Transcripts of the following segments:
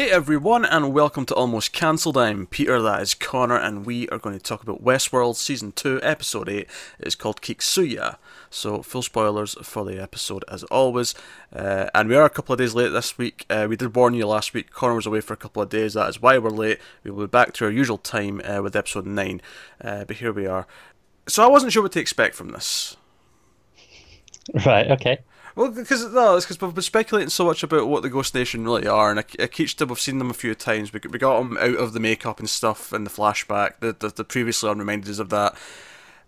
Hey everyone, and welcome to Almost Cancelled. I'm Peter, that is Connor, and we are going to talk about Westworld Season 2, Episode 8. It's called Kiksuya. So, full spoilers for the episode as always. Uh, and we are a couple of days late this week. Uh, we did warn you last week. Connor was away for a couple of days. That is why we're late. We will be back to our usual time uh, with episode 9. Uh, but here we are. So, I wasn't sure what to expect from this. Right, okay. Well, because no, it's because we've been speculating so much about what the Ghost Nation really are, and i Akecheta, we've seen them a few times. We, we got them out of the makeup and stuff in the flashback, the the, the previously unreminded us of that.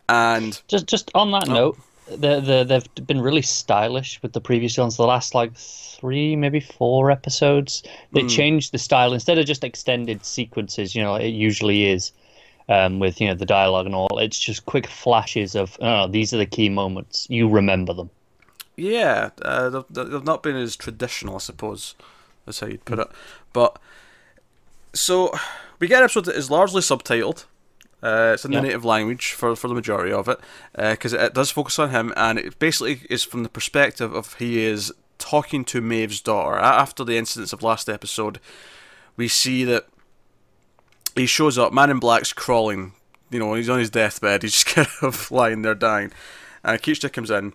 And just just on that oh. note, the the they've been really stylish with the previous ones. The last like three, maybe four episodes, they mm. changed the style instead of just extended sequences. You know, it usually is. Um, with you know the dialogue and all, it's just quick flashes of oh, these are the key moments. You remember them. Yeah, uh, they've, they've not been as traditional, I suppose. That's how you'd put it. But so we get an episode that is largely subtitled. Uh, it's in the native language for, for the majority of it, because uh, it, it, does focus on him, and it basically is from the perspective of he is talking to Maeve's daughter. After the incidents of last episode, we see that he shows up, Man in Black's crawling, you know, he's on his deathbed, he's just kind of lying there dying. And Akecheta comes in,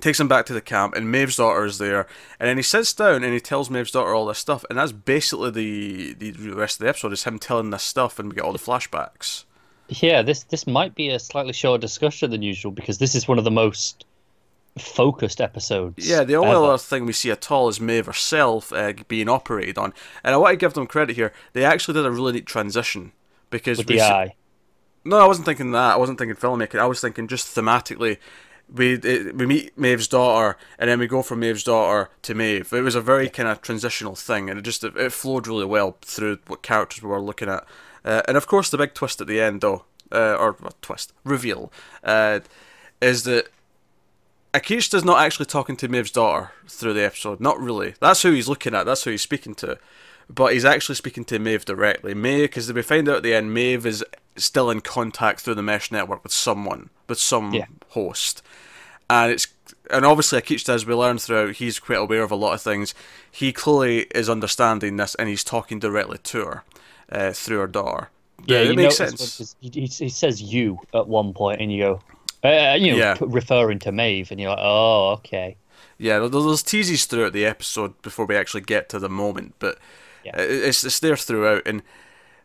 takes him back to the camp, and Maeve's daughter is there. And then he sits down and he tells Maeve's daughter all this stuff, and that's basically the the rest of the episode is him telling this stuff, and we get all the flashbacks. Yeah, this this might be a slightly shorter discussion than usual because this is one of the most focused episodes. Yeah, the only ever. other thing we see at all is Maeve herself uh, being operated on, and I want to give them credit here. They actually did a really neat transition because With the eye. No, I wasn't thinking that. I wasn't thinking filmmaking. I was thinking just thematically we it, we meet Maeve's daughter, and then we go from Maeve's daughter to Maeve. It was a very kind of transitional thing, and it just it, flowed really well through what characters we were looking at. Uh, and of course, the big twist at the end, though, uh, or twist reveal, uh, is that Akecheta's not actually talking to Maeve's daughter through the episode. Not really. That's who he's looking at. That's who he's speaking to. But he's actually speaking to Maeve directly. Maeve, because we find out at the end, Maeve is still in contact through the mesh network with someone, with some yeah. host and it's and obviously Akecheta, as we learn throughout, he's quite aware of a lot of things. He clearly is understanding this, and he's talking directly to her uh, through her door. Yeah, it makes sense. He, he, he, says "you" at one point, and you go, uh, you know, yeah. referring to Maeve, and you're like, "Oh, okay." Yeah, there's teases throughout the episode before we actually get to the moment, but yeah. it's it's there throughout, and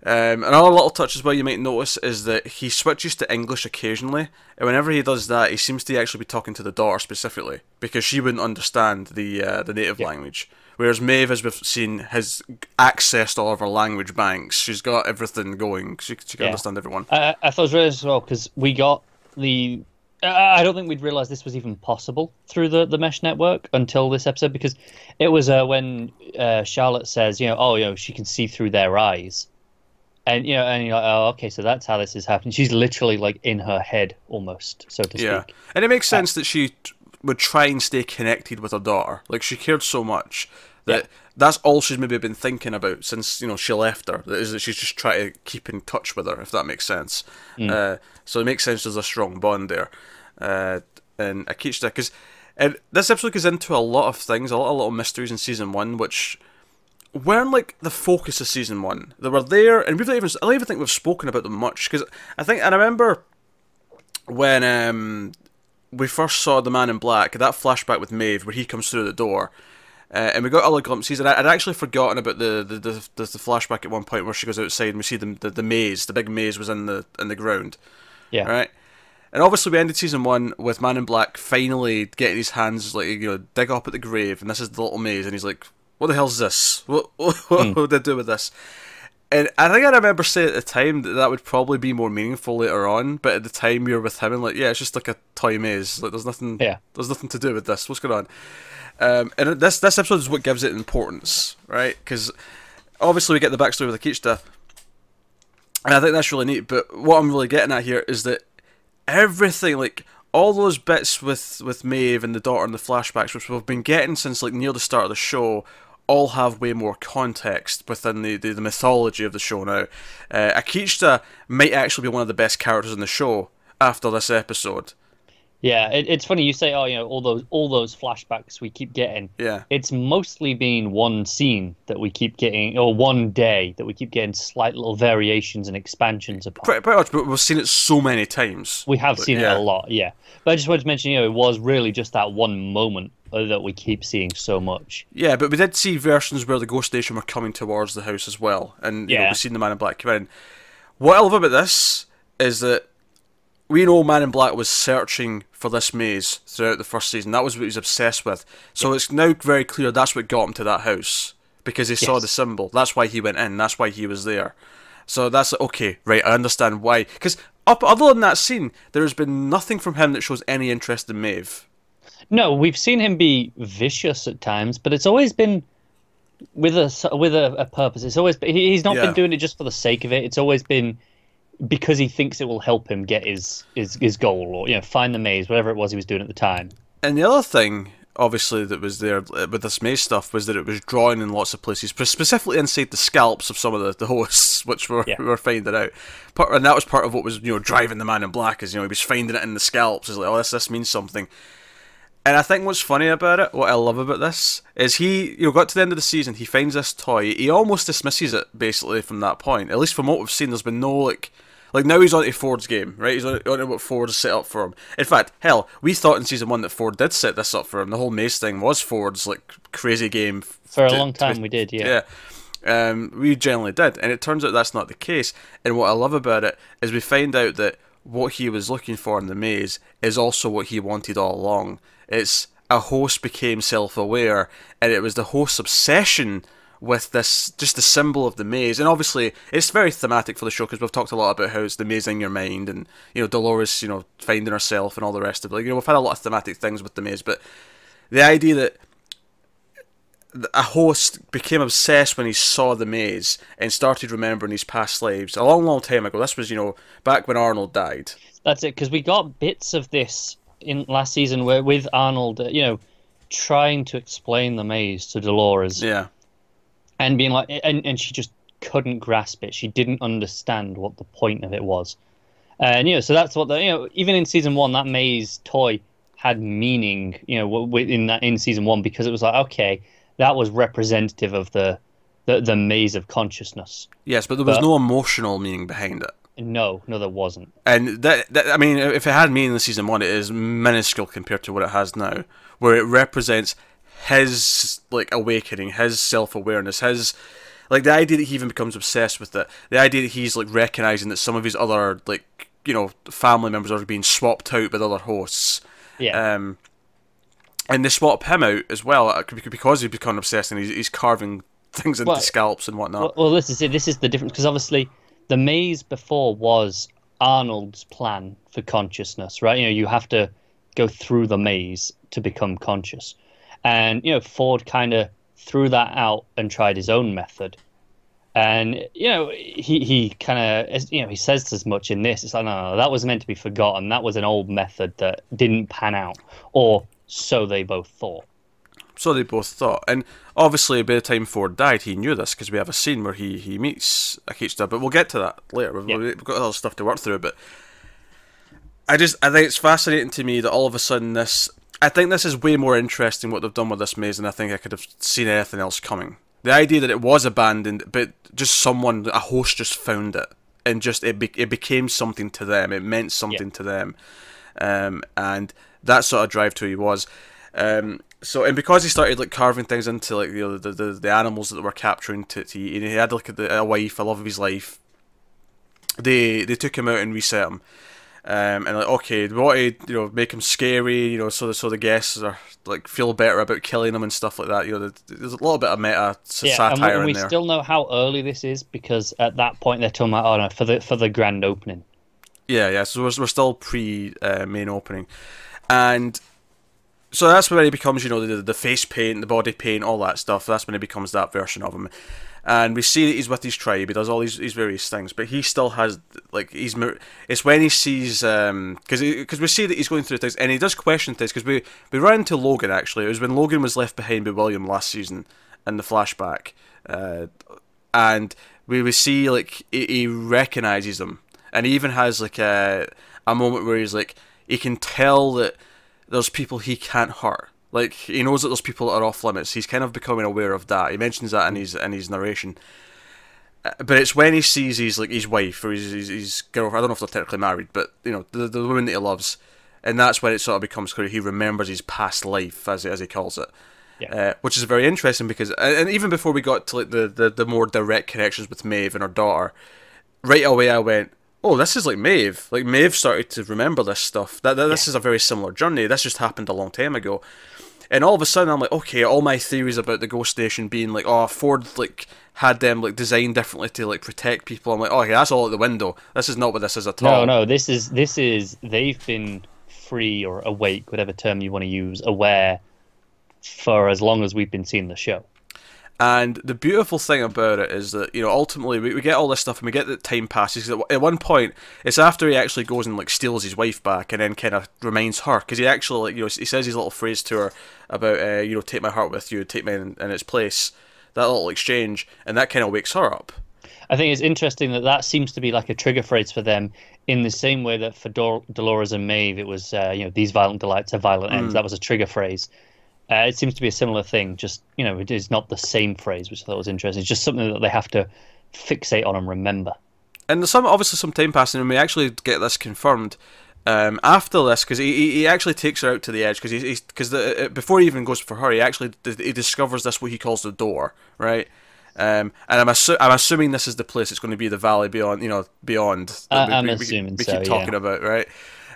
um, another little touch as well you might notice is that he switches to English occasionally, and whenever he does that, he seems to actually be talking to the daughter specifically because she wouldn't understand the uh, the native yeah. language. Whereas Maeve, as we've seen, has accessed all of her language banks. She's got everything going. She, she can yeah. understand everyone. I, I thought it was really as well because we got the. I don't think we'd realised this was even possible through the, the mesh network until this episode because it was uh, when uh, Charlotte says, you know, oh, you know, she can see through their eyes and you know, and you're like, oh, okay, so that's how this is happening. She's literally like in her head, almost, so to yeah. speak. and it makes sense uh, that she would try and stay connected with her daughter. Like she cared so much that yeah. that's all she's maybe been thinking about since you know she left her. Is that she's just trying to keep in touch with her, if that makes sense. Mm. Uh, so it makes sense there's a strong bond there, uh, and Akecheta because. And this episode goes into a lot of things, a lot of little mysteries in season one, which weren't like the focus of season one. They were there, and we've not even I don't even think we've spoken about them much because I think and I remember when um, we first saw the Man in Black, that flashback with Maeve where he comes through the door. Uh, and we got other glimpses, and I, would actually forgotten about the the, the the, the flashback at one point where she goes outside and we see the, the, the maze, the big maze was in the in the ground. Yeah. Right. And obviously, we ended season one with Man in Black finally getting his hands like you know dig up at the grave, and this is the little maze, and he's like, what the hell's this? What, what, mm. what did they do with this? And I think I remember saying at the time that that would probably be more meaningful later on, but at the time you're with him and like, yeah, it's just like a toy maze. Like, there's nothing, yeah. there's nothing to do with this. What's going on? Um, and this this episode is what gives it importance, right? Because obviously we get the backstory with Akecheta, and I think that's really neat. But what I'm really getting at here is that everything, like all those bits with with Maeve and the daughter and the flashbacks, which we've been getting since like near the start of the show, all have way more context within the, the, the mythology of the show now. Uh, Akecheta might actually be one of the best characters in the show after this episode. Yeah, it, it's funny you say, oh, you know, all those all those flashbacks we keep getting. Yeah. It's mostly been one scene that we keep getting, or one day that we keep getting slight little variations and expansions upon. Pretty, pretty much, but we've seen it so many times. We have But, seen yeah. it a lot, yeah. But I just wanted to mention, you know, it was really just that one moment that we keep seeing so much. Yeah, but we did see versions where the Ghost Nation were coming towards the house as well, and you know, Yeah. we've seen the Man in Black come in. What I love about this is that we know Man in Black was searching for this maze throughout the first season. That was what he was obsessed with. So it's now very clear that's what got him to that house because he saw the symbol. That's why he went in. That's why he was there. So that's okay, right? I understand why. Because up other than that scene, there has been nothing from him that shows any interest in Maeve. No, we've seen him be vicious at times, but it's always been with a with a, a purpose. It's always he- he's not Yeah. been doing it just for the sake of it. It's always been because he thinks it will help him get his his, his goal or you know find the maze, whatever it was he was doing at the time. And the other thing, obviously, that was there uh, with this maze stuff was that it was drawn in lots of places, specifically inside the scalps of some of the, the hosts, which we're, Yeah. we're finding out. Part, and that was part of what was you know driving the man in black, is you know he was finding it in the scalps. Is like, oh, this this means something. And I think what's funny about it, what I love about this, is he, you know, got to the end of the season, he finds this toy, he almost dismisses it basically from that point. At least from what we've seen, there's been no like, like now he's on to Ford's game, right? He's on, on to what Ford has set up for him. In fact, hell, we thought in season one that Ford did set this up for him. The whole maze thing was Ford's like crazy game For a to- long time, be- we did, yeah. yeah. Um, we generally did, and it turns out that's not the case. And what I love about it is we find out that what he was looking for in the maze is also what he wanted all along. It's a host became self-aware, and it was the host's obsession with this, just the symbol of the maze. And obviously, it's very thematic for the show because we've talked a lot about how it's the maze in your mind, and you know Dolores, you know, finding herself and all the rest of it. Like, you know, we've had a lot of thematic things with the maze, but the idea that a host became obsessed when he saw the maze and started remembering his past lives a long, long time ago. This was, you know, back when Arnold died. That's it, because we got bits of this in last season where with Arnold, uh, you know, trying to explain the maze to Dolores Yeah, and being like, and, and she just couldn't grasp it. She didn't understand what the point of it was. And, you know, so that's what the, you know, even in season one, that maze toy had meaning, you know, w- w- in that, in season one, because it was like, okay, that was representative of the, the, the maze of consciousness. yes, but there was But- no emotional meaning behind it. No, no, there wasn't. And that, that, I mean, if it had meaning in season one, it is minuscule compared to what it has now, where it represents his like awakening, his self awareness, his like the idea that he even becomes obsessed with it, the idea that he's like recognizing that some of his other like you know family members are being swapped out with other hosts. Yeah. Um, and they swap him out as well uh, because he's become obsessed and he's, he's carving things into Well, scalps and whatnot. Well, well, this is it. This is the difference because obviously the maze before was Arnold's plan for consciousness, right? You know, you have to go through the maze to become conscious, and you know Ford kind of threw that out and tried his own method. And you know he he kind of you know he says as much in this. It's like no, no, no, that was meant to be forgotten. That was an old method that didn't pan out, or so they both thought. So they both thought. And obviously, by the time Ford died, he knew this because we have a scene where he, he meets Akecheta. But we'll get to that later. We've, Yeah. we've got other stuff to work through. But I just I think it's fascinating to me that all of a sudden this. I think this is way more interesting what they've done with this maze than I think I could have seen anything else coming. The idea that it was abandoned, but just someone, a host, just found it, and just it be, it became something to them. It meant something to them, um, and that sort of drive to who he was. Um, so and because he started like carving things into like you know the the, the animals that they were capturing to, to eat, and he had like a, a wife, a love of his life. They they took him out and reset him, um, and like okay, we want to you know make him scary, you know, so the, so the guests are like feel better about killing him and stuff like that. You know, there's a little bit of meta Yeah, we, satire and we in there. still know how early this is because at that point they're talking about oh no for the for the grand opening. Yeah, yeah. So we're, we're still pre uh, main opening, and so that's when he becomes, you know, the, the face paint, the body paint, all that stuff. That's when he becomes that version of him, and we see that he's with his tribe. He does all these, these various things, but he still has like he's. It's when he sees um because because we see that he's going through things, and he does question things because we we run into Logan actually. It was when Logan was left behind by William last season in the flashback, uh, and we we see like he, he recognizes him, and he even has like a a moment where he's like he can tell that there's people he can't hurt. Like he knows that there's people that are off limits. He's kind of becoming aware of that. He mentions that in his in his narration. Uh, But it's when he sees his like his wife or his his, his girlfriend. I don't know if they're technically married, but you know the the woman that he loves, and that's when it sort of becomes clear he remembers his past life as as he calls it. Yeah. Uh, which is very interesting because, and and even before we got to like the, the, the more direct connections with Maeve and her daughter, right away I went, "Oh, this is like Maeve. Like Maeve started to remember this stuff. That, that this is a very similar journey. This just happened a long time ago." And all of a sudden, I'm like, okay, all my theories about the Ghost Nation being like, oh, Ford like had them like designed differently to like protect people. I'm like, oh, okay, that's all out the window. This is not what this is at all. No, no, this is this is they've been free or awake, whatever term you want to use, aware for as long as we've been seeing the show. And the beautiful thing about it is that you know ultimately we, we get all this stuff and we get that time passes. At one point, it's after he actually goes and like steals his wife back and then kind of reminds her because he actually like you know he says his little phrase to her about uh, you know take my heart with you, take mine in, in its place. That little exchange and that kind of wakes her up. I think it's interesting that that seems to be like a trigger phrase for them, in the same way that for Dol- Dolores and Maeve, it was uh, you know these violent delights have violent ends. That was a trigger phrase. Uh, it seems to be a similar thing. Just you know, it is not the same phrase, which I thought was interesting. It's just something that they have to fixate on and remember. and there's some obviously some time passing, and we actually get this confirmed um, after this because he, he he actually takes her out to the edge because he's because the uh, before he even goes for her, he actually he discovers this what he calls the door, right? Um, and I'm assu- I'm assuming this is the place. It's going to be the valley beyond, you know, beyond. Uh, that I'm we, we, assuming we so, keep talking yeah. about, right?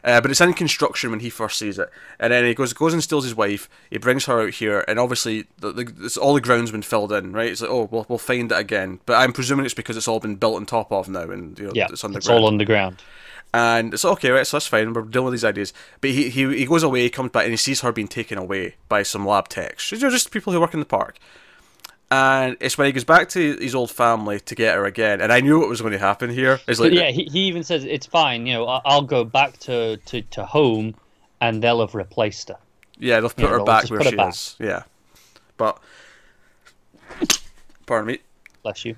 Uh, but it's in construction when he first sees it, and then he goes goes and steals his wife. He brings her out here, and obviously the, the, it's, all the ground's been filled in, right? It's like, oh, we'll we'll find it again. But I'm presuming it's because it's all been built on top of now, and you know, Yeah, it's it's, underground. all underground. And it's okay, right? So that's fine. We're dealing with these ideas. But he, he he goes away, he comes back, and he sees her being taken away by some lab techs. You know, just people who work in the park. And it's when he goes back to his old family to get her again. And I knew what was going to happen here. It's like, yeah, he, he even says it's fine. You know, I'll go back to, to, to home, and they'll have replaced her. yeah, they'll put Yeah, her they'll back where her she back. is. Yeah, but pardon me. Bless you.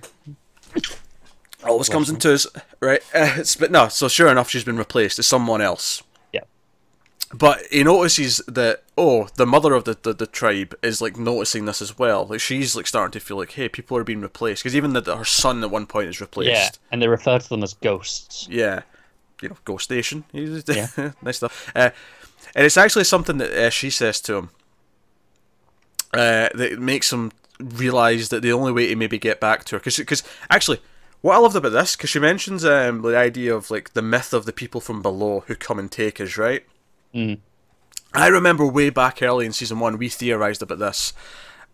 Always comes in twos, right? Uh, but no, so sure enough, she's been replaced. It's someone else. But he notices that oh, the mother of the, the, the tribe is like noticing this as well. Like she's like starting to feel like, hey, people are being replaced because even that her son at one point is replaced. Yeah, and they refer to them as ghosts. Yeah. You know, Ghost Nation. Yeah. nice stuff. Uh, and it's actually something that uh, she says to him uh, that makes him realize that the only way to maybe get back to her, because because actually, what I loved about this, because she mentions um, the idea of like the myth of the people from below who come and take us, right? Mm. I remember way back early in season one, we theorized about this,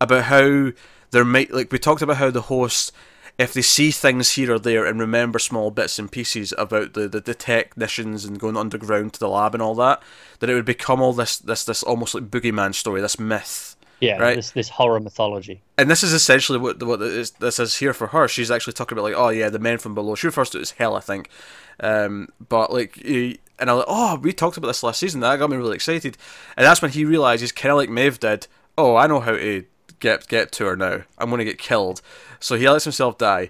about how there might like we talked about how the hosts, if they see things here or there and remember small bits and pieces about the, the, the technicians and going underground to the lab and all that, that it would become all this this this almost like boogeyman story, this myth. Yeah, Right. this this horror mythology. And this is essentially what what is, this is here for her. She's actually talking about like, oh yeah, the men from below. She refers to it as hell, I think. Um, but like, you- and I'm like, oh, we talked about this last season. That got me really excited. And that's when he realizes, kind of like Maeve did. Oh, I know how to get get to her now. I'm going to get killed. So he lets himself die,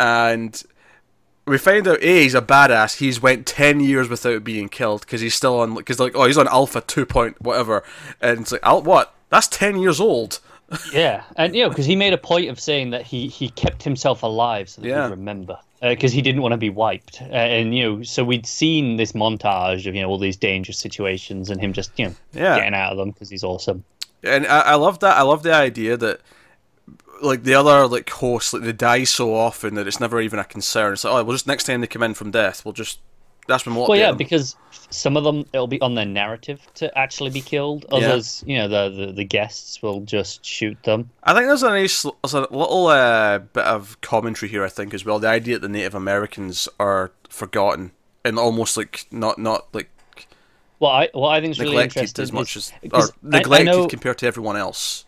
and we find out a he's a badass. He's went ten years without being killed because he's still on because like oh he's on Alpha two point whatever, and it's like Al what that's ten years old. Yeah, and you know, because he made a point of saying that he he kept himself alive so that Yeah. he'd remember, because he didn't want to be wiped. Uh, and you know, so we'd seen this montage of you know all these dangerous situations and him just you know Yeah. getting out of them because he's awesome. and I, I love that. I love the idea that like the other like hosts, like they die so often that it's never even a concern. It's like, oh, well, just next time they come in from death, we'll just that's when we'll. Well, yeah, because some of them it'll be on their narrative to actually be killed. Others, you know, the, the the guests will just shoot them. I think there's a nice, there's a little uh, bit of commentary here. I think as well. The idea that the Native Americans are forgotten and almost like not not like Well, I what I think is really neglected interesting as much is, as or 'cause I- I neglected know- compared to everyone else.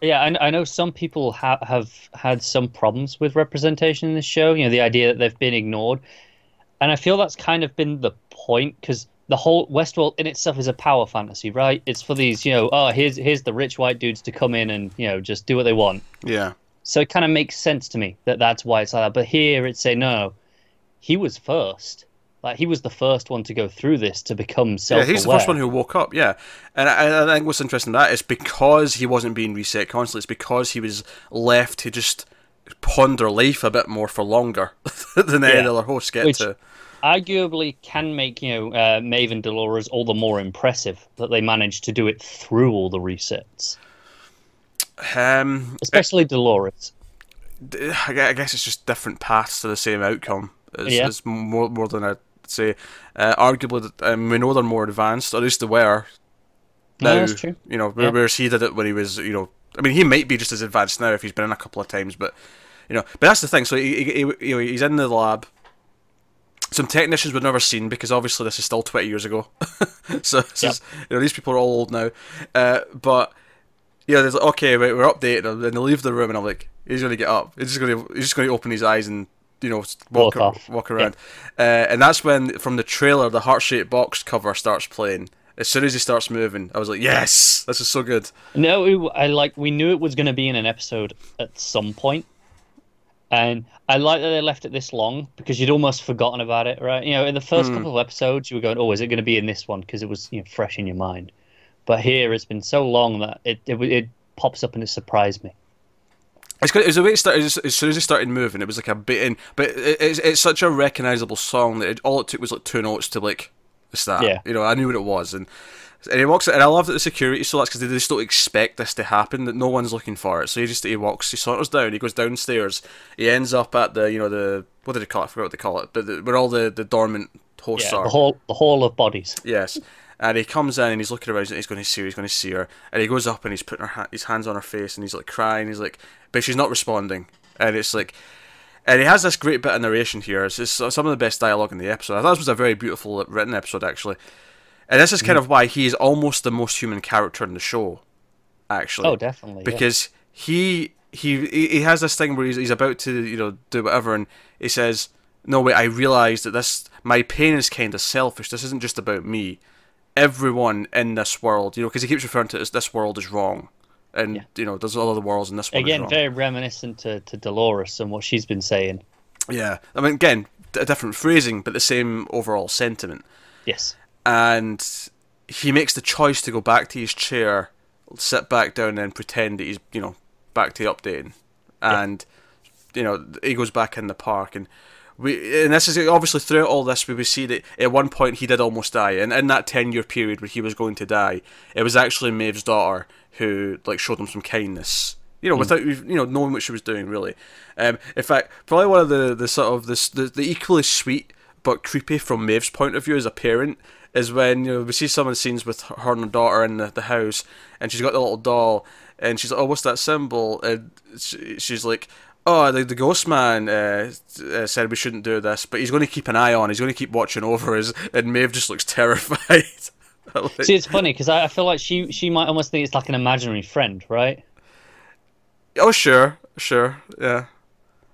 Yeah, I, I know some people ha- have had some problems with representation in this show. You know, the idea that they've been ignored, and I feel that's kind of been the point because the whole Westworld in itself is a power fantasy, right? It's for these, you know, oh, here's here's the rich white dudes to come in and you know just do what they want. Yeah, So it kind of makes sense to me that that's why it's like that. But here it's saying no, he was first. Like he was the first one to go through this to become Yeah, self-aware. he's the first one who woke up. Yeah, and I, I think what's interesting in that is because he wasn't being reset constantly. It's because he was left to just ponder life a bit more for longer than any Yeah. other hosts get Which- to. arguably can make you know uh, Maeve and Dolores all the more impressive that they managed to do it through all the resets, Um, especially Dolores. I guess it's just different paths to the same outcome. It's, Yeah. it's more more than I'd say. Uh, arguably, um, we know they're more advanced, or at least they were. No, Now, that's true. you know, Yeah. whereas he did it when he was, you know, I mean, he might be just as advanced now if he's been in a couple of times, but you know, but that's the thing. So he, he, he he's in the lab. Some technicians we've never seen because obviously this is still twenty years ago. so this Yep. is, you know, these people are all old now. Uh, but yeah, there's like, okay, right, we're updated, and they leave the room, and I'm like, he's gonna get up. He's just gonna, he's just gonna open his eyes and you know walk Walk walk around. Uh, and that's when from the trailer the heart shaped box cover starts playing. As soon as he starts moving, I was like, yes, this is so good. No, it- I like we knew it was going to be in an episode at some point, and I like that they left it this long because you'd almost forgotten about it, right? You know, in the first hmm. couple of episodes, you were going, "Oh, is it going to be in this one?" Because it was you know fresh in your mind. But here, it's been so long that it it, it pops up and it surprised me. It's good. It was the way it started. As soon as he started moving, it was like a bit in, but it, it's it's such a recognizable song that it, all it took was like two notes to like it's that. Yeah. You know, I knew what it was, and and he walks, and I love that the security so that's because they just don't expect this to happen. That no one's looking for it. So he just he walks, he saunters down, he goes downstairs, he ends up at the you know the what did they call it? I forgot what they call it, but the, where all the the dormant hosts Yeah, are. the hall the hall of bodies. Yes. And he comes in and he's looking around. and He's going to see her. He's going to see her. And he goes up and he's putting her ha- his hands on her face and he's like crying. He's like, but she's not responding. And it's like, and he has this great bit of narration here. It's some of the best dialogue in the episode. I thought this was a very beautiful written episode actually. And this is kind mm-hmm. of why he is almost the most human character in the show, actually Oh, definitely. yeah. because he he he has this thing where he's, he's about to you know do whatever and he says no wait i realize that this my pain is kind of selfish this isn't just about me everyone in this world you know because he keeps referring to it as this world is wrong and Yeah. you know there's all other worlds and this one Again, very reminiscent to, to Dolores and what she's been saying. yeah i mean again a different phrasing but the same overall sentiment Yes. and he makes the choice to go back to his chair, sit back down, and pretend that he's you know back to the updating, and you know he goes back in the park, and we and this is obviously throughout all this we would see that at one point he did almost die, and in that ten year period where he was going to die, it was actually Maeve's daughter who like showed him some kindness. You know, without you know knowing what she was doing, really. Um, in fact, probably one of the, the sort of this the, the equally sweet but creepy from Maeve's point of view as a parent is when you know we see some of the scenes with her and her daughter in the, the house, and she's got the little doll, and she's like, "Oh, what's that symbol?" And she, she's like, "Oh, the, the ghost man uh, uh, said we shouldn't do this, but he's going to keep an eye on. He's going to keep watching over us." And Maeve just looks terrified. Like- See, it's funny because I, I feel like she she might almost think it's like an imaginary friend, right? oh, sure, sure, yeah.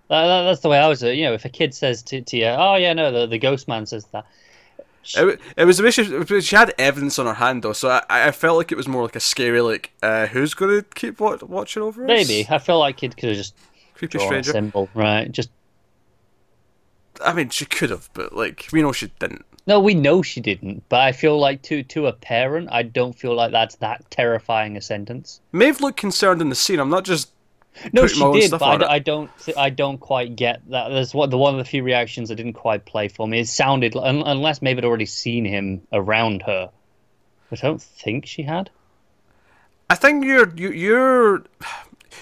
That, that- that's the way I was. uh, You know, if a kid says to, to you, "Oh yeah, no, the, the ghost man says that," It, it was way she, she had evidence on her hand though, so I, I felt like it was more like a scary like uh, who's going to keep wa- watching over us? maybe I feel like kid could have just creepy stranger. symbol, right? Just I mean, she could have, but like we know she didn't. no, we know she didn't, but I feel like to to a parent, I don't feel like that's that terrifying a sentence. Maeve looked concerned in the scene. I'm not just No, she did, but I, d- I don't, I don't quite get that. There's one, the one of the few reactions that didn't quite play for me. It sounded, un- unless maybe had already seen him around her, which I don't think she had. I think you're you, you're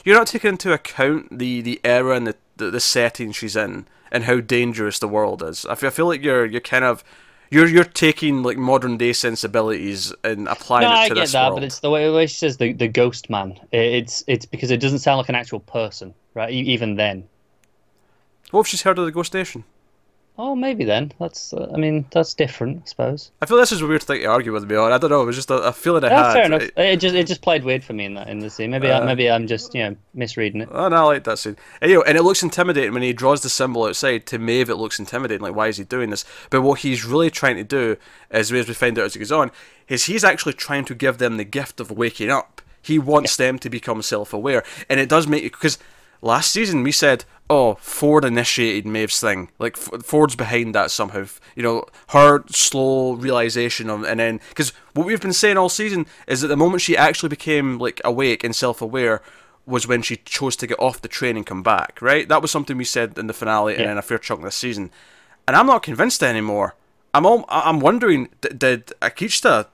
you're not taking into account the the era and the, the the setting she's in and how dangerous the world is. I feel, I feel like you're you're kind of you're you're taking like modern day sensibilities and applying No, it I to get that, world. but it's the way, the way she says the, the ghost man. It's it's because it doesn't sound like an actual person, right? Even then. What if she's heard of the Ghost Nation? Oh, maybe then. That's, uh, I mean, that's different, I suppose. I feel this is a weird thing to argue with me on. I don't know. It was just a, a feeling I Yeah, had. fair enough. It- It just it just played weird for me in that in the scene. Maybe I, Uh, maybe I'm just you know misreading it. Oh, no, I like that scene. Know, and it looks intimidating when he draws the symbol outside. To Maeve, it looks intimidating. Like, why is he doing this? But what he's really trying to do, as we, as we find out as it goes on, is he's actually trying to give them the gift of waking up. He wants them to become self-aware, and it does make because last season we said, "Oh, Ford initiated Maeve's thing. Like F- Ford's behind that somehow. You know, her slow realization of, and then because what we've been saying all season is that the moment she actually became like awake and self-aware was when she chose to get off the train and come back. Right? That was something we said in the finale and in a fair chunk this season. And I'm not convinced anymore. I'm all, I'm wondering, d- did Akecheta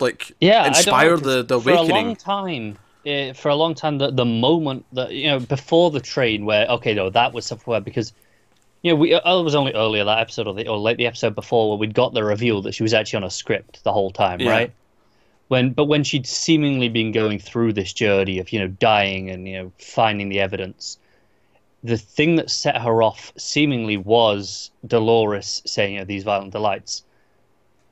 like yeah, inspire I don't know, the the 'cause For a long time, uh, for a long time, the the moment that you know before the train, where okay, no, that was somewhere because you know we uh, it was only earlier that episode or, the, or late the episode before where we'd got the reveal that she was actually on a script the whole time, Yeah. right? When but when she'd seemingly been going through this journey of you know dying and you know finding the evidence. The thing that set her off seemingly was Dolores saying, you know, these violent delights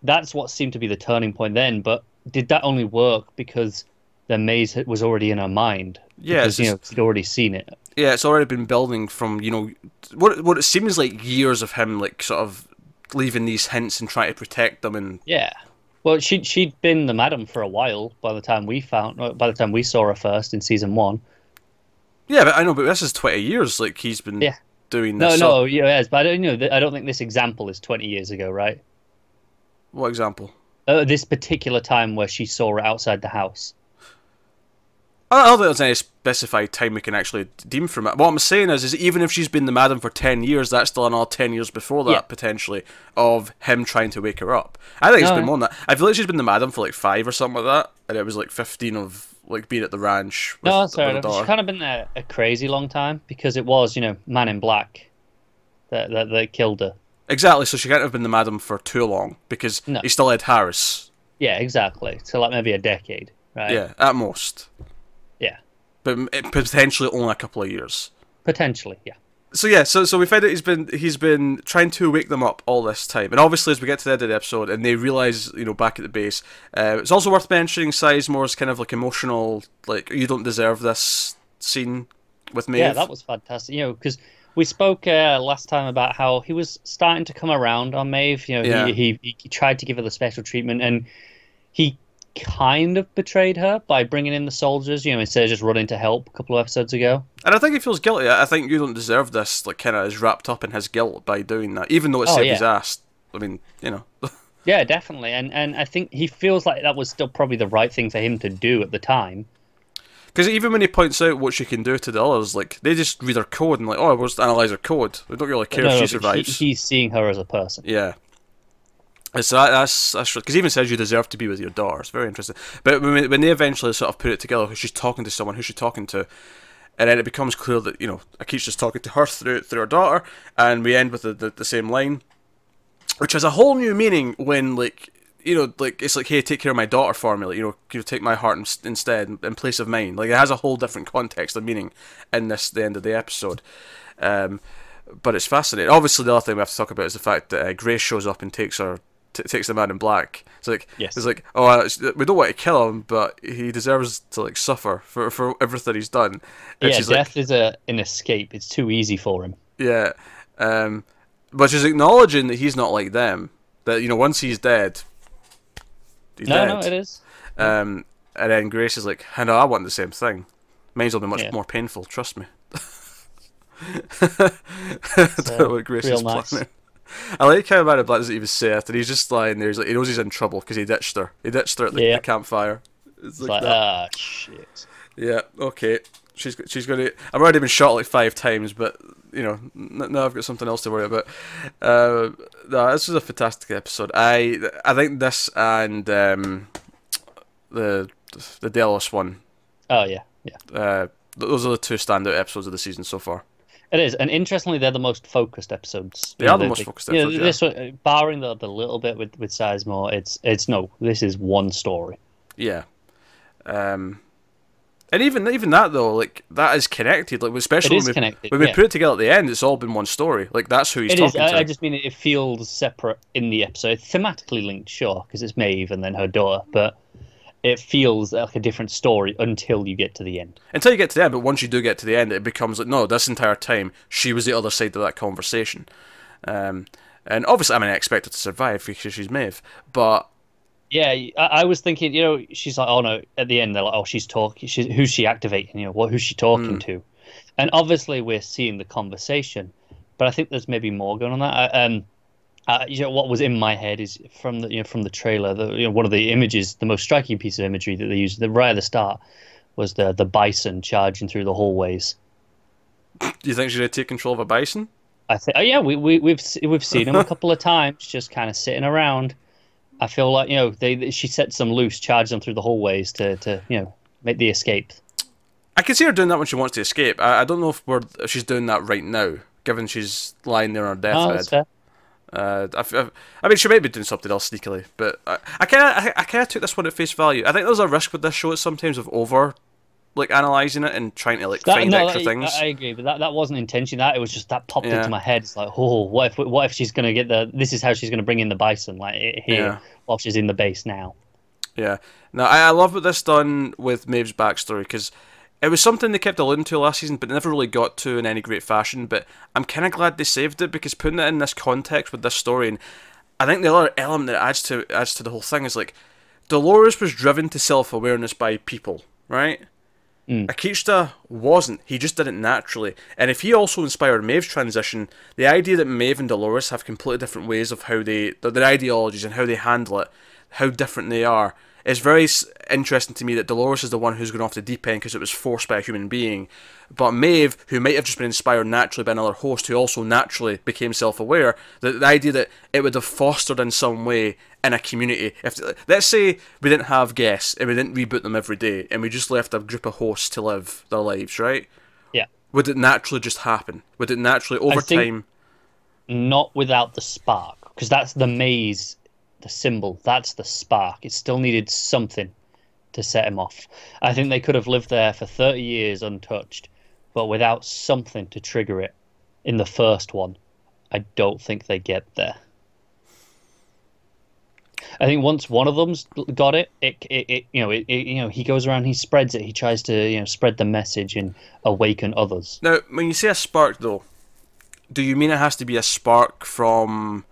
that's what seemed to be the turning point then. But did that only work because the maze was already in her mind? Yeah, because, you know just- she'd already seen it. yeah, it's already been building from you know what what it seems like years of him like sort of leaving these hints and trying to protect them and Yeah. Well, she she'd been the madam for a while by the time we found uh, by the time we saw her first in season one. yeah, but I know, but this is twenty years like he's been Yeah. doing No, this. no, So- yeah, yes, but I don't you know. I don't think this example is twenty years ago, right? what example? Uh, this particular time where she saw her outside the house. I don't think there's any specified time we can actually deem from it. What I'm saying is, is even if she's been the madam for ten years, that's still another ten years before that Yeah. potentially of him trying to wake her up. I think it's been more than that. I feel like she's been the madam for like five or something like that, and it was like fifteen of like being at the ranch. With, No, that's fair enough. She's kind of been there a crazy long time because it was, you know, Man in Black that that, that killed her. Exactly. So she can't have been the madam for too long because No. he still had Harris. Yeah, exactly. So like maybe a decade, right? Yeah, at most. But potentially only a couple of years. Potentially, yeah. So yeah, so so we find out he's been he's been trying to wake them up all this time, and obviously as we get to the end of the episode, and they realize you know back at the base, uh, it's also worth mentioning Sizemore's kind of like emotional, like you don't deserve this scene with Maeve. Yeah, that was fantastic. You know, because we spoke uh, last time about how he was starting to come around on Maeve. You know, Yeah. he, he he tried to give her the special treatment, and he kind of betrayed her by bringing in the soldiers. You know, instead of just running to help a couple of episodes ago. and I think he feels guilty. I think you don't deserve this. Like kind of is wrapped up in his guilt by doing that, even though it's Oh, saved yeah. his ass. I mean, you know. Yeah, definitely, and and I think he feels like that was still probably the right thing for him to do at the time. Because even when he points out what she can do to the others, like they just read her code and like, oh, we'll just analyze her code. They don't really care No, if no, she but he- survives. he's seeing her as a person. Yeah. So that, that's that's because even says you deserve to be with your daughter. It's very interesting. But when, when they eventually sort of put it together, she's talking to someone, who's she talking to? And then it becomes clear that you know Akecheta's talking to her through through her daughter, and we end with the, the, the same line, which has a whole new meaning when like you know like it's like hey take care of my daughter for me, like, you know you take my heart ins- instead in place of mine. Like it has a whole different context of meaning in this the end of the episode. Um, but it's fascinating. Obviously, the other thing we have to talk about is the fact that uh, Grace shows up and takes her, t- takes the man in black. It's like, Yes. it's like, oh, uh, we don't want to kill him, but he deserves to like suffer for for everything he's done. And yeah, death like, is a an escape. It's too easy for him. yeah, um, but she's acknowledging that he's not like them. That you know, once he's dead, he's No, dead. no, it is. Um, and then Grace is like, I know, I want the same thing. Mine's will be much Yeah. more painful. Trust me. That's uh, what Grace is nice. planning. I like how Man in Black doesn't even say it, and he's just lying there. He's like, he knows he's in trouble because he ditched her. He ditched her at the, Yeah. the campfire. It's It's like, like, that. ah, shit. Yeah, okay. She's she's gonna. I've already been shot like five times, but you know, n- now I've got something else to worry about. Uh, no, this was a fantastic episode. I I think this and um, the the Delos one. Oh yeah, yeah. Uh, those are the two standout episodes of the season so far. It is, and interestingly, they're the most focused episodes. They You know, are the most focused episodes, yeah. This one, barring the, the little bit with with Sizemore, it's it's no. This is one story. Yeah. Um, and even even that though, like that is connected. Like especially It is when we connected, when we yeah. put it together at the end, it's all been one story. Like that's who he's It is. talking to. I, I just mean it feels separate in the episode. Thematically linked, sure, because it's Maeve and then her daughter, but it feels like a different story until you get to the end. until you get to the end. But once you do get to the end, it becomes like no, this entire time she was the other side of that conversation. Um, and obviously, I mean, I expect her to survive because she's Maeve, but Yeah, I, I was thinking, you know, she's like, oh no, at the end they're like, oh, she's talking. She's, who's she activating? You know, what? Who's she talking Hmm. to? And obviously, we're seeing the conversation, but I think there's maybe more going on that. I, um, uh, you know, what was in my head is from the you know from the trailer. The you know, one of the images, the most striking piece of imagery that they used the, right at the start was the the bison charging through the hallways. Do you think she's gonna take control of a bison? I think, oh yeah, we, we we've we've seen him a couple of times, just kind of sitting around. I feel like you know they she sets them loose, charges them through the hallways to to you know make the escape. I can see her doing that when she wants to escape. I, I don't know if we're if she's doing that right now, given she's lying there on her Oh, deathbed. fair. Uh, I, I, I mean, she might be doing something else sneakily, but I, I kind of, I, I kind of took this one at face value. I think there's a risk with this show sometimes of over, like analyzing it and trying to like That, find no, extra I, things. I agree, but that, that wasn't intention. That it was just that popped Yeah. into my head. It's like, oh, what if what if she's gonna get the? This is how she's gonna bring in the bison, like here Yeah. while she's in the base now. Yeah. Now I, I love what this done with Maeve's backstory because it was something they kept alluding to last season, but they never really got to in any great fashion. But I'm kind of glad they saved it because putting it in this context with this story, and I think the other element that adds to adds to the whole thing is like Dolores was driven to self awareness by people, right? Mm. Akecheta wasn't. He just did it naturally. And if he also inspired Maeve's transition, the idea that Maeve and Dolores have completely different ways of how they, their ideologies and how they handle it, how different they are, is very interesting to me that Dolores is the one who's gone off the deep end because it was forced by a human being. But Maeve, who might have just been inspired naturally by another host who also naturally became self aware, the, the idea that it would have fostered in some way in a community. If Let's say we didn't have guests and we didn't reboot them every day and we just left a group of hosts to live their lives, right? Yeah, Would it naturally just happen? Would it naturally, over time. not without the spark, because that's the maze, the symbol. That's the spark. It still needed something to set him off. I think they could have lived there for thirty years untouched, but without something to trigger it in the first one, I don't think they get there. I think once one of them's got it, it, it, it you know, it, it, you know, he goes around, he spreads it, he tries to, you know, spread the message and awaken others. Now, when you say a spark, though, do you mean it has to be a spark from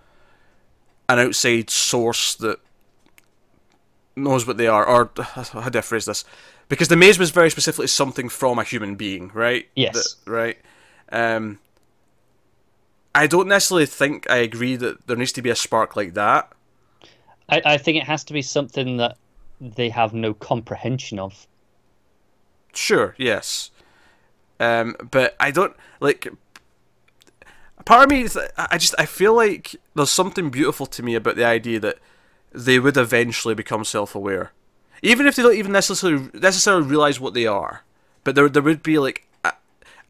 an outside source that knows what they are? Or, how do I phrase this? Because the maze was very specifically something from a human being, right? Yes. That- right? Um, I don't necessarily think I agree that there needs to be a spark like that. I, I think it has to be something that they have no comprehension of. Sure, yes. Um, but I don't like. Part of me, is, I just I feel like there's something beautiful to me about the idea that they would eventually become self-aware, even if they don't even necessarily necessarily realize what they are. But there there would be like a,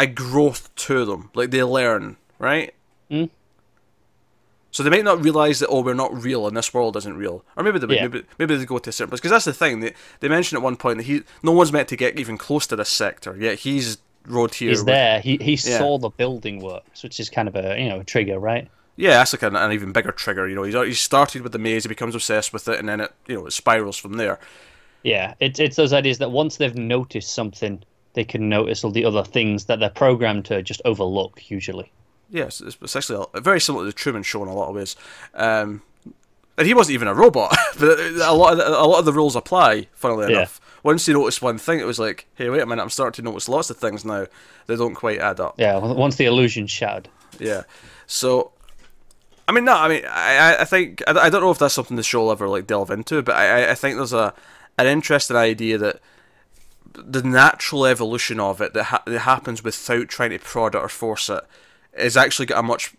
a growth to them, like they learn, right? Mm. So they might not realize that oh we're not real and this world isn't real, or maybe they would, Yeah. maybe maybe they go to a certain place because that's the thing they they mentioned at one point that he no one's meant to get even close to this sector yet he's here. He's there. He he Yeah. saw the building works, which is kind of a you know a trigger, right? Yeah, that's like an, an even bigger trigger. You know, he's he started with the maze, he becomes obsessed with it, and then it you know it spirals from there. Yeah, it's it's those ideas that once they've noticed something, they can notice all the other things that they're programmed to just overlook. Usually, Yes, it's, it's actually a, very similar to the Truman Show in a lot of ways. Um, and he wasn't even a robot, but a lot of the, a lot of the rules apply. Funnily Yeah. enough, once you notice one thing, it was like, hey, wait a minute, I'm starting to notice lots of things now that don't quite add up. yeah. Once the illusion's shattered, Yeah. So, I mean, no, I mean, I, I- I think I, I don't know if that's something the show will ever like delve into, but I, I- I think there's a an interesting idea that the natural evolution of it that, ha- that happens without trying to prod it or force it is actually got a much,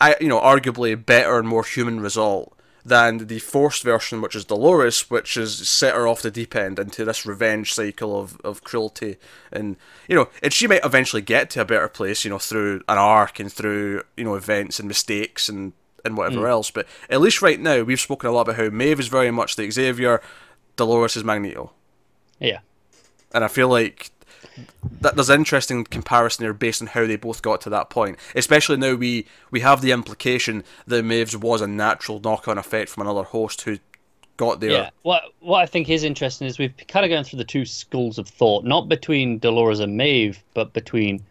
I you know, arguably better and more human result than the forced version, which is Dolores, which is set her off the deep end into this revenge cycle of, of cruelty. And, you know, and she might eventually get to a better place, you know, through an arc and through, you know, events and mistakes and, and whatever mm. else. But at least right now, we've spoken a lot about how Maeve is very much the Xavier, Dolores is Magneto. yeah. And I feel like that there's an interesting comparison there based on how they both got to that point. Especially now we we have the implication that Maeve's was a natural knock-on effect from another host who got there. Yeah. What what I think is interesting is we've kind of gone through the two schools of thought, not between Dolores and Maeve, but between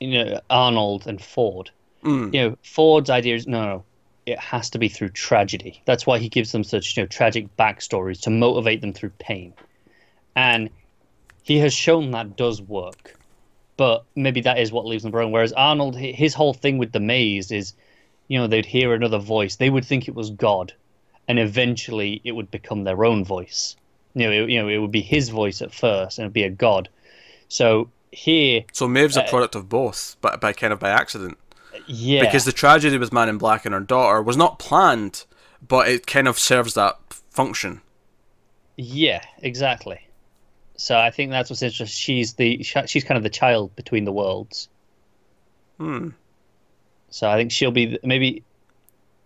you know Arnold and Ford. Mm. You know, Ford's idea is no, no, it has to be through tragedy. That's why he gives them such you know tragic backstories to motivate them through pain, and he has shown that does work. but maybe that is what leaves them broken. Whereas Arnold, his whole thing with the maze is, you know, they'd hear another voice, they would think it was God, and eventually it would become their own voice. You know, it, you know, it would be his voice at first, and it'd be a God. So here, So Maeve's a Uh, product of both, but by kind of by accident. yeah, Because the tragedy with Man in Black and her daughter was not planned, but it kind of serves that function. Yeah, exactly. So I think that's what's interesting. She's the she's kind of the child between the worlds. Hmm. So I think she'll be maybe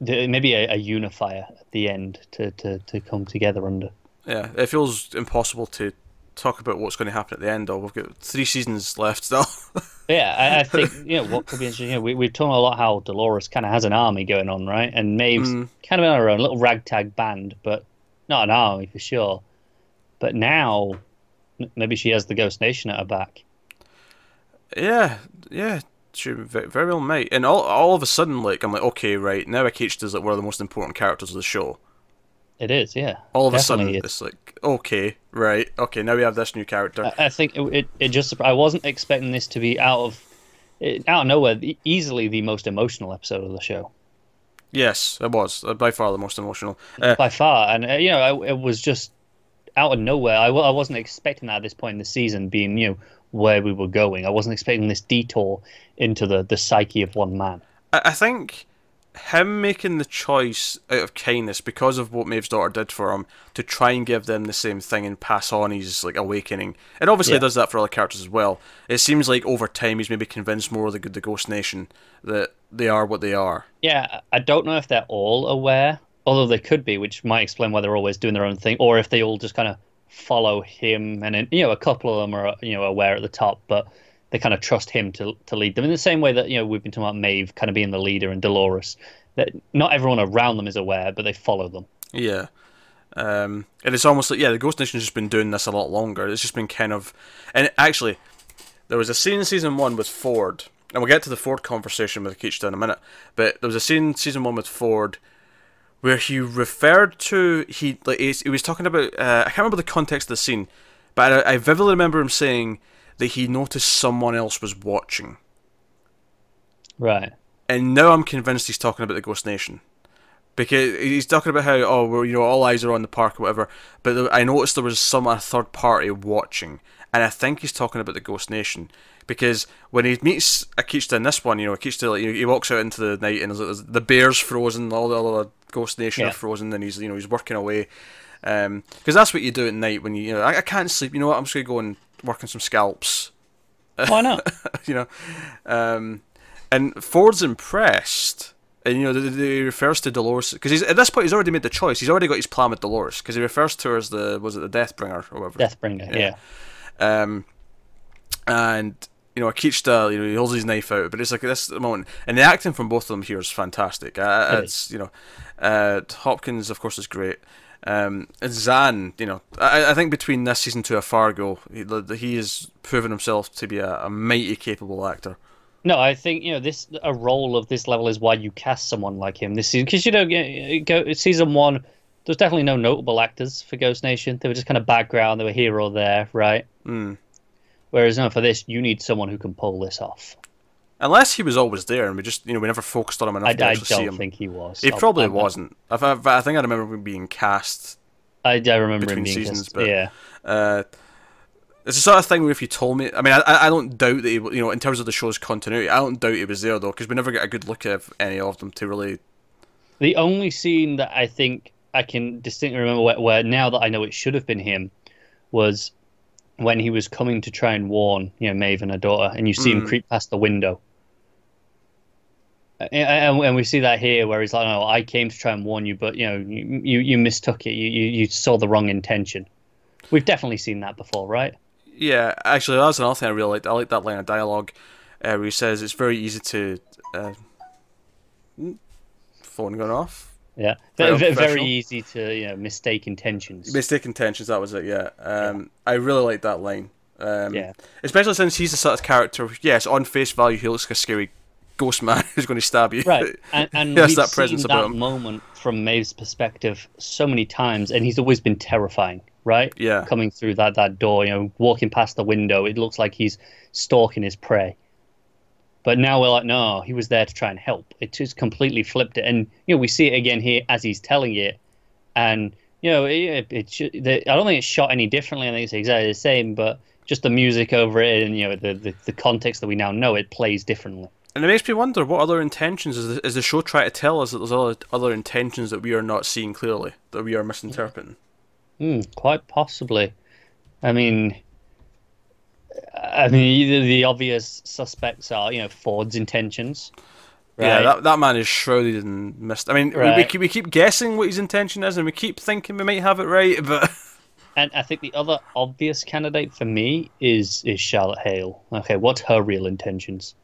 the, maybe a, a unifier at the end to, to, to come together under. Yeah, it feels impossible to talk about what's going to happen at the end. Though we've got three seasons left still. Yeah, I, I think you know what could be interesting. You know, we, we've talked a lot how Dolores kind of has an army going on, right? And Maeve's Mm. kind of on her own little ragtag band, but not an army for sure. But now maybe she has the Ghost Nation at her back. yeah, yeah, she very well might. And all all of a sudden, like I'm like, okay, right now, Akecheta is like one of the most important characters of the show. It is, yeah. All of a sudden, is. it's like, okay, right, okay, now we have this new character. I I think it, it, it just I wasn't expecting this to be out of out of nowhere easily the most emotional episode of the show yes, it was uh, by far the most emotional. Uh, by far, and uh, you know I, it was just out of nowhere. I, I wasn't expecting that at this point in the season, being you know where we were going. I wasn't expecting this detour into the the psyche of one man. I, think him making the choice out of kindness because of what Maeve's daughter did for him to try and give them the same thing and pass on his like awakening. And obviously Yeah. does that for other characters as well. It seems like over time he's maybe convinced more of the good the Ghost Nation that they are what they are. Yeah, I don't know if they're all aware, although they could be, which might explain why they're always doing their own thing, or if they all just kind of follow him. And you know, a couple of them are you know aware at the top, but they kind of trust him to to lead them in the same way that you know we've been talking about Maeve kind of being the leader and Dolores. That not everyone around them is aware, but they follow them. Yeah. Um, and it's almost like yeah, the Ghost Nation's just been doing this a lot longer. It's just been kind of, and actually, there was a scene in season one with Ford, and we'll get to the Ford conversation with Akecheta in a minute. But there was a scene in season one with Ford where he referred to he like he, he was talking about uh, I can't remember the context of the scene, but I, I vividly remember him saying that he noticed someone else was watching, Right. and now I'm convinced he's talking about the Ghost Nation. Because he's talking about how oh well, you know all eyes are on the park or whatever, but I noticed there was some a third party watching, and I think he's talking about the Ghost Nation because when he meets Akecheta in this one, you know Akecheta like, he walks out into the night and there's, there's, the bear's frozen, all the other Ghost Nation Yeah. are frozen, and he's you know he's working away, because that's what you do at night when you you know I, I can't sleep. You know what? I'm just gonna go and work on some scalps Why not? you know. Um, and Ford's impressed, and you know, he refers to Dolores because at this point he's already made the choice. He's already got his plan with Dolores because he refers to her as the was it the Deathbringer or whatever. Deathbringer. Yeah. Yeah. Um, and you know, Akecheta, you know, he holds his knife out, but it's like this moment, and the acting from both of them here is fantastic. Uh, It it's you know, uh, Hopkins, of course, is great. Um, and Zahn, you know, I, I think between this season two of Fargo, he, he has proven himself to be a, a mighty capable actor. No, I think you know this. A role of this level is why you cast someone like him this season because you know go season one. There's definitely no notable actors for Ghost Nation. They were just kind of background. They were here or there, right? Mm. Whereas no, for this, you need someone who can pull this off. Unless he was always there, and we just you know we never focused on him enough I, to I actually see don't him. think he was. He I'll- probably I'll- wasn't. I, I, I think I remember him being cast. I, I remember between him being seasons, just, but- yeah. Uh, it's the sort of thing where if you told me, I mean, I, I don't doubt that he, you know, in terms of the show's continuity, I don't doubt he was there though, because we never get a good look at any of them to really. The only scene that I think I can distinctly remember where, where now that I know it should have been him was when he was coming to try and warn, you know, Maeve and her daughter, and you see him Mm. creep past the window. And, and we see that here, where he's like, "No, I came to try and warn you, but you know, you you, you mistook it. You, you you saw the wrong intention." We've definitely seen that before, right? Yeah, actually, that's another thing I really liked. I like that line of dialogue uh, where he says it's very easy to. Uh, phone going off. Yeah, Very easy to you know mistake intentions. Mistake intentions. That was it. Yeah. Um, I really like that line. Um, Yeah. Especially since he's the sort of character. Yes, on face value, he looks like a scary ghost man who's going to stab you. Right, and, and we've that seen that him. moment from Maeve's perspective so many times, and he's always been terrifying. right? Yeah. Coming through that, that door, you know, walking past the window, it looks like he's stalking his prey. But now we're like, no, he was there to try and help. It just completely flipped it, and you know, we see it again here as he's telling it, and you know, it, it, should, the, I don't think it's shot any differently. I think it's exactly the same, but just the music over it, and you know, the the, the context that we now know, it plays differently. And it makes me wonder what other intentions is the, is the show trying to tell us that there's other other intentions that we are not seeing clearly that we are misinterpreting. Mm, quite possibly. I mean, I mean, either the obvious suspects are, you know, Ford's intentions. Right? Yeah, that, that man is shrouded in mist. I mean, we, we, keep, we keep guessing what his intention is, and we keep thinking we might have it right, but And I think the other obvious candidate for me is is Charlotte Hale. Okay, what's her real intentions?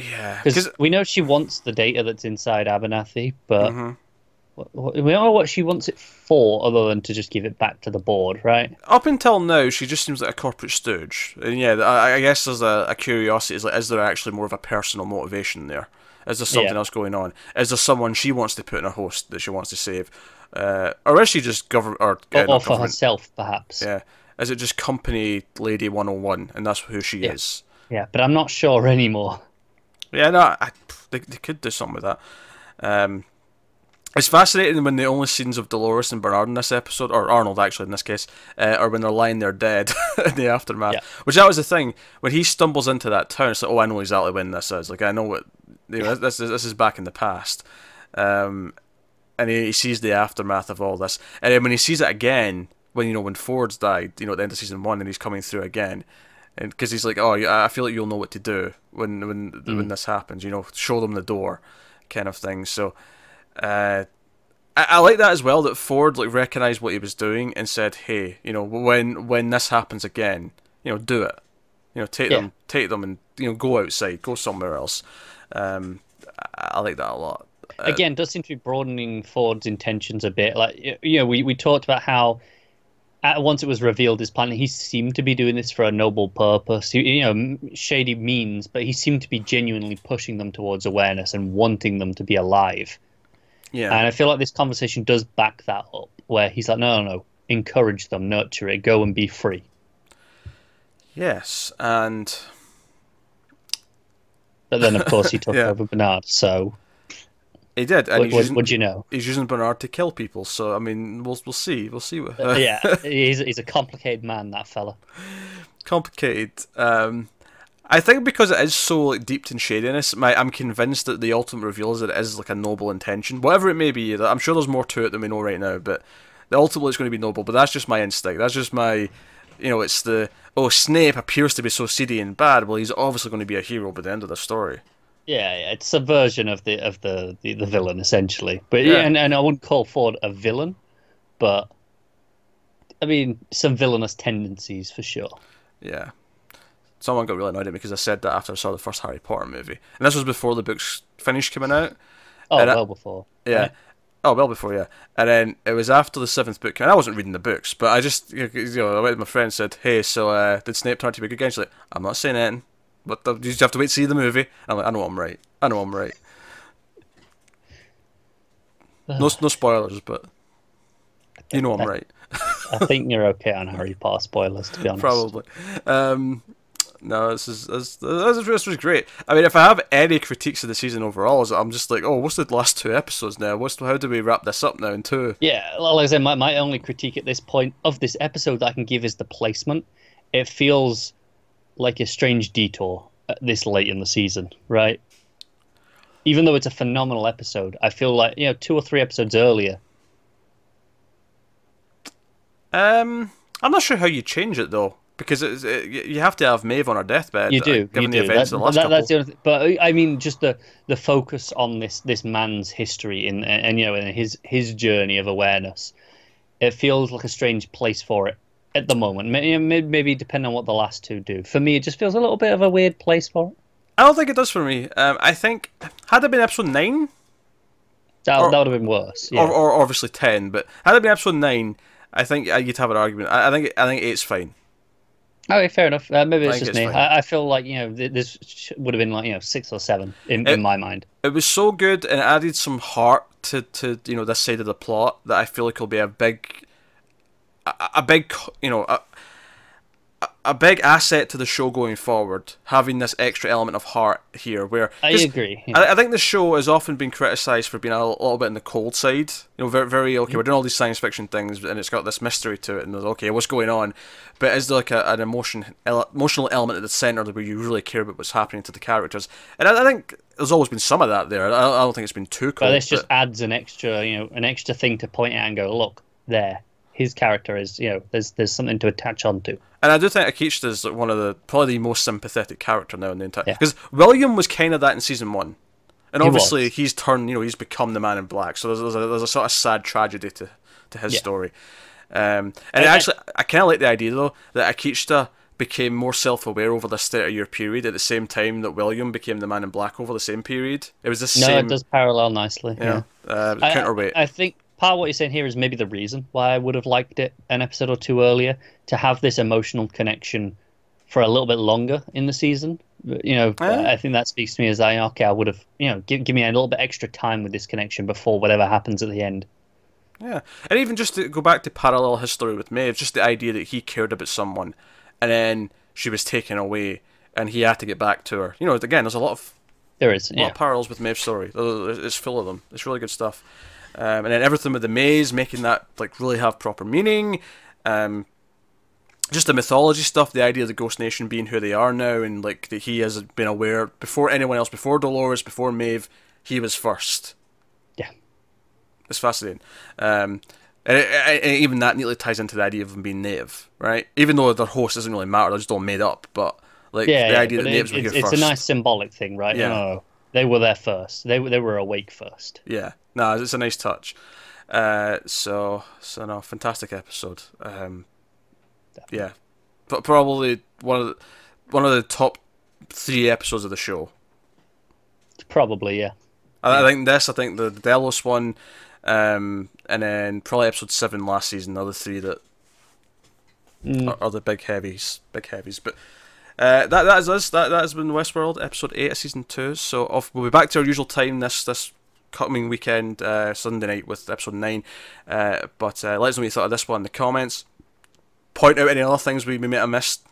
yeah, Because we know she wants the data that's inside Abernathy, but Mhm. We don't know what she wants it for, other than to just give it back to the board, right? up until now, she just seems like a corporate stooge. And yeah, I, I guess there's a, a curiosity: is like, is there actually more of a personal motivation there? Is there something Yeah. else going on? Is there someone she wants to put in a host that she wants to save, uh, or is she just government or, uh, Or, for herself, perhaps. Yeah, is it just company lady one hundred and one, and that's who she Yeah. is? Yeah, but I'm not sure anymore. Yeah, no, I, they they could do something with that. Um, it's fascinating when the only scenes of Dolores and Bernard in this episode, or Arnold actually in this case, uh, are when they're lying there dead in the aftermath. Yeah. Which that was the thing when he stumbles into that town. It's like, oh, I know exactly when this is. Like, I know what you know. This is this is back in the past. Um, and he, he sees the aftermath of all this, and then when he sees it again, when you know when Ford's died, you know at the end of season one, and he's coming through again, and because he's like, oh, I feel like you'll know what to do when when when this happens. You know, show them the door, kind of thing. So, uh, I, I like that as well. That Ford like recognized what he was doing and said, hey, you know, when when this happens again, you know, do it. You know, take Yeah. them, take them, and you know, go outside, go somewhere else. Um, I, I like that a lot. Uh, Again, does seem to be broadening Ford's intentions a bit. Like you know, we, we talked about how at once it was revealed his plan, he seemed to be doing this for a noble purpose. You know, shady means, but he seemed to be genuinely pushing them towards awareness and wanting them to be alive. Yeah, And I feel like this conversation does back that up, where he's like, no, no, no, encourage them, nurture it, go and be free. yes, and But then, of course, he took Yeah. over Bernard. So, he did. And what, he's using, what do you know? he's using Bernard to kill people. So I mean, we'll we'll see, we'll see. What, yeah, he's, he's a complicated man, that fella. complicated. Um, I think because it is so like deeped in shadiness, my I'm convinced that the ultimate reveal is that it is like a noble intention, whatever it may be. I'm sure there's more to it than we know right now, but the ultimately it's going to be noble. But that's just my instinct. That's just my, you know, it's the oh Snape appears to be so seedy and bad. Well, he's obviously going to be a hero by the end of the story. Yeah, it's a version of the of the, the, the villain essentially. But Yeah. yeah, and, and I wouldn't call Ford a villain, but I mean some villainous tendencies for sure. Yeah. Someone got really annoyed at me because I said that after I saw the first Harry Potter movie, and this was before the books finished coming out. Oh, And I- well before. Yeah. Right. Oh, well before, yeah. And then it was after the seventh book, and I wasn't reading the books, but I just, you know, I went to my friend and said, hey, so uh, did Snape turn out to be a good guy? She's like, I'm not saying anything, but the, you just have to wait to see the movie. And I'm like, I know I'm right. I know I'm right. No, no spoilers, but you know I'm right. I think you're okay on Harry Potter spoilers, to be honest. Probably. Um, no, this is this, this, this was great. I mean, if I have any critiques of the season overall, is I'm just like, oh, what's the last two episodes now? What's how do we wrap this up now in two? Yeah, well, like I said, my, my only critique at this point of this episode that I can give is the placement. It feels like a strange detour at this late in the season, right? Even though it's a phenomenal episode, I feel like you know two or three episodes earlier. Um, I'm not sure how you change it though, because it, you have to have Maeve on her deathbed. You uh, do, given you the do. events That- of the last that- couple. that's the only. But I mean, just the the focus on this this man's history in and, and you know and his his journey of awareness. It feels like a strange place for it at the moment. Maybe, maybe depending on what the last two do. For me, it just feels a little bit of a weird place for it. I don't think it does for me. Um, I think had it been episode nine, That, Or- that would have been worse. Yeah. or, or obviously ten, but had it been episode nine, I think uh, you'd have an argument. I, I think I think eight's fine. Okay, fair enough. Uh, maybe it's just it's me. I, I feel like you know th- this sh- would have been like you know six or seven in, It- in my mind. It was so good and it added some heart to, to you know this side of the plot that I feel like will be a big a, a big, you know, a, a big asset to the show going forward, having this extra element of heart here. Where I agree. Yeah. I, I, think the show has often been criticised for being a little bit in the cold side. You know, very, very okay. We're doing all these science fiction things, and it's got this mystery to it, and there's okay, what's going on? But is there like a, an emotion, emotional element at the centre where you really care about what's happening to the characters? And I, I think there's always been some of that there. I, I don't think it's been too cold. But this just adds an extra, you know, an extra thing to point at and go, look, there, his character is, you know, there's there's something to attach onto. And I do think Akecheta is one of the probably the most sympathetic character now in the entire because yeah. William was kind of that in season one, and he obviously was. he's turned you know he's become the man in black. So there's, there's, a, there's a sort of sad tragedy to to his yeah. story. Um, and I, actually, I kind of like the idea though that Akecheta became more self-aware over this 30-year period at the same time that William became the Man in Black over the same period. It was the no, same. it does parallel nicely. Yeah, yeah. Uh, counterweight. I, I, think part of what you're saying here is maybe the reason why I would have liked it an episode or two earlier to have this emotional connection for a little bit longer in the season. You know, yeah. I think that speaks to me as I okay, I would have you know give give me a little bit extra time with this connection before whatever happens at the end. Yeah, and even just to go back to parallel history with Maeve, just the idea that he cared about someone, and then she was taken away, and he had to get back to her. You know, again, there's a lot of there is a lot yeah. of parallels with Maeve's story. It's full of them. It's really good stuff. Um, and then everything with the maze, making that like really have proper meaning. Um, just the mythology stuff, the idea of the Ghost Nation being who they are now, and like that he has been aware before anyone else, before Dolores, before Maeve, he was first. Yeah, it's fascinating. Um, and, it, it, even that neatly ties into the idea of them being native, right? Even though their host doesn't really matter, they're just all made up. But like yeah, the yeah, idea that it, natives were here it's first. It's a nice symbolic thing, right? Yeah. Oh, they were there first. They they were awake first. Yeah, no, it's a nice touch. Uh, so so no, fantastic episode. Um, yeah, but probably one of the, one of the top three episodes of the show. Probably, yeah. I, I think this. I think the Delos one, um, and then probably episode seven last season. The other three that mm. are, are, the big heavies, big heavies. But uh, that that is us. That that has been Westworld episode eight of season two. So off, we'll be back to our usual time this this coming weekend, uh, Sunday night with episode nine. Uh, but uh, let us know what you thought of this one in the comments. Point out any other things we, may have missed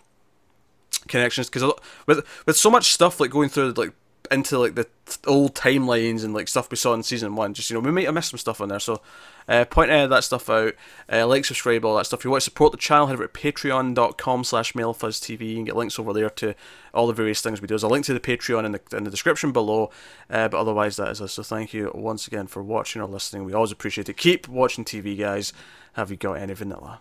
connections because with with so much stuff like going through like into like the old timelines and like stuff we saw in season one. Just you know, we might have missed some stuff on there. So uh, point any of that stuff out. Uh, like, subscribe, all that stuff. If you want to support the channel, head over to patreon.com slash mildfuzztv and get links over there to all the various things we do. There's a link to the Patreon in the, in the description below. Uh, but otherwise, that is us. So thank you once again for watching or listening. We always appreciate it. Keep watching TV, guys. Have you got any vanilla?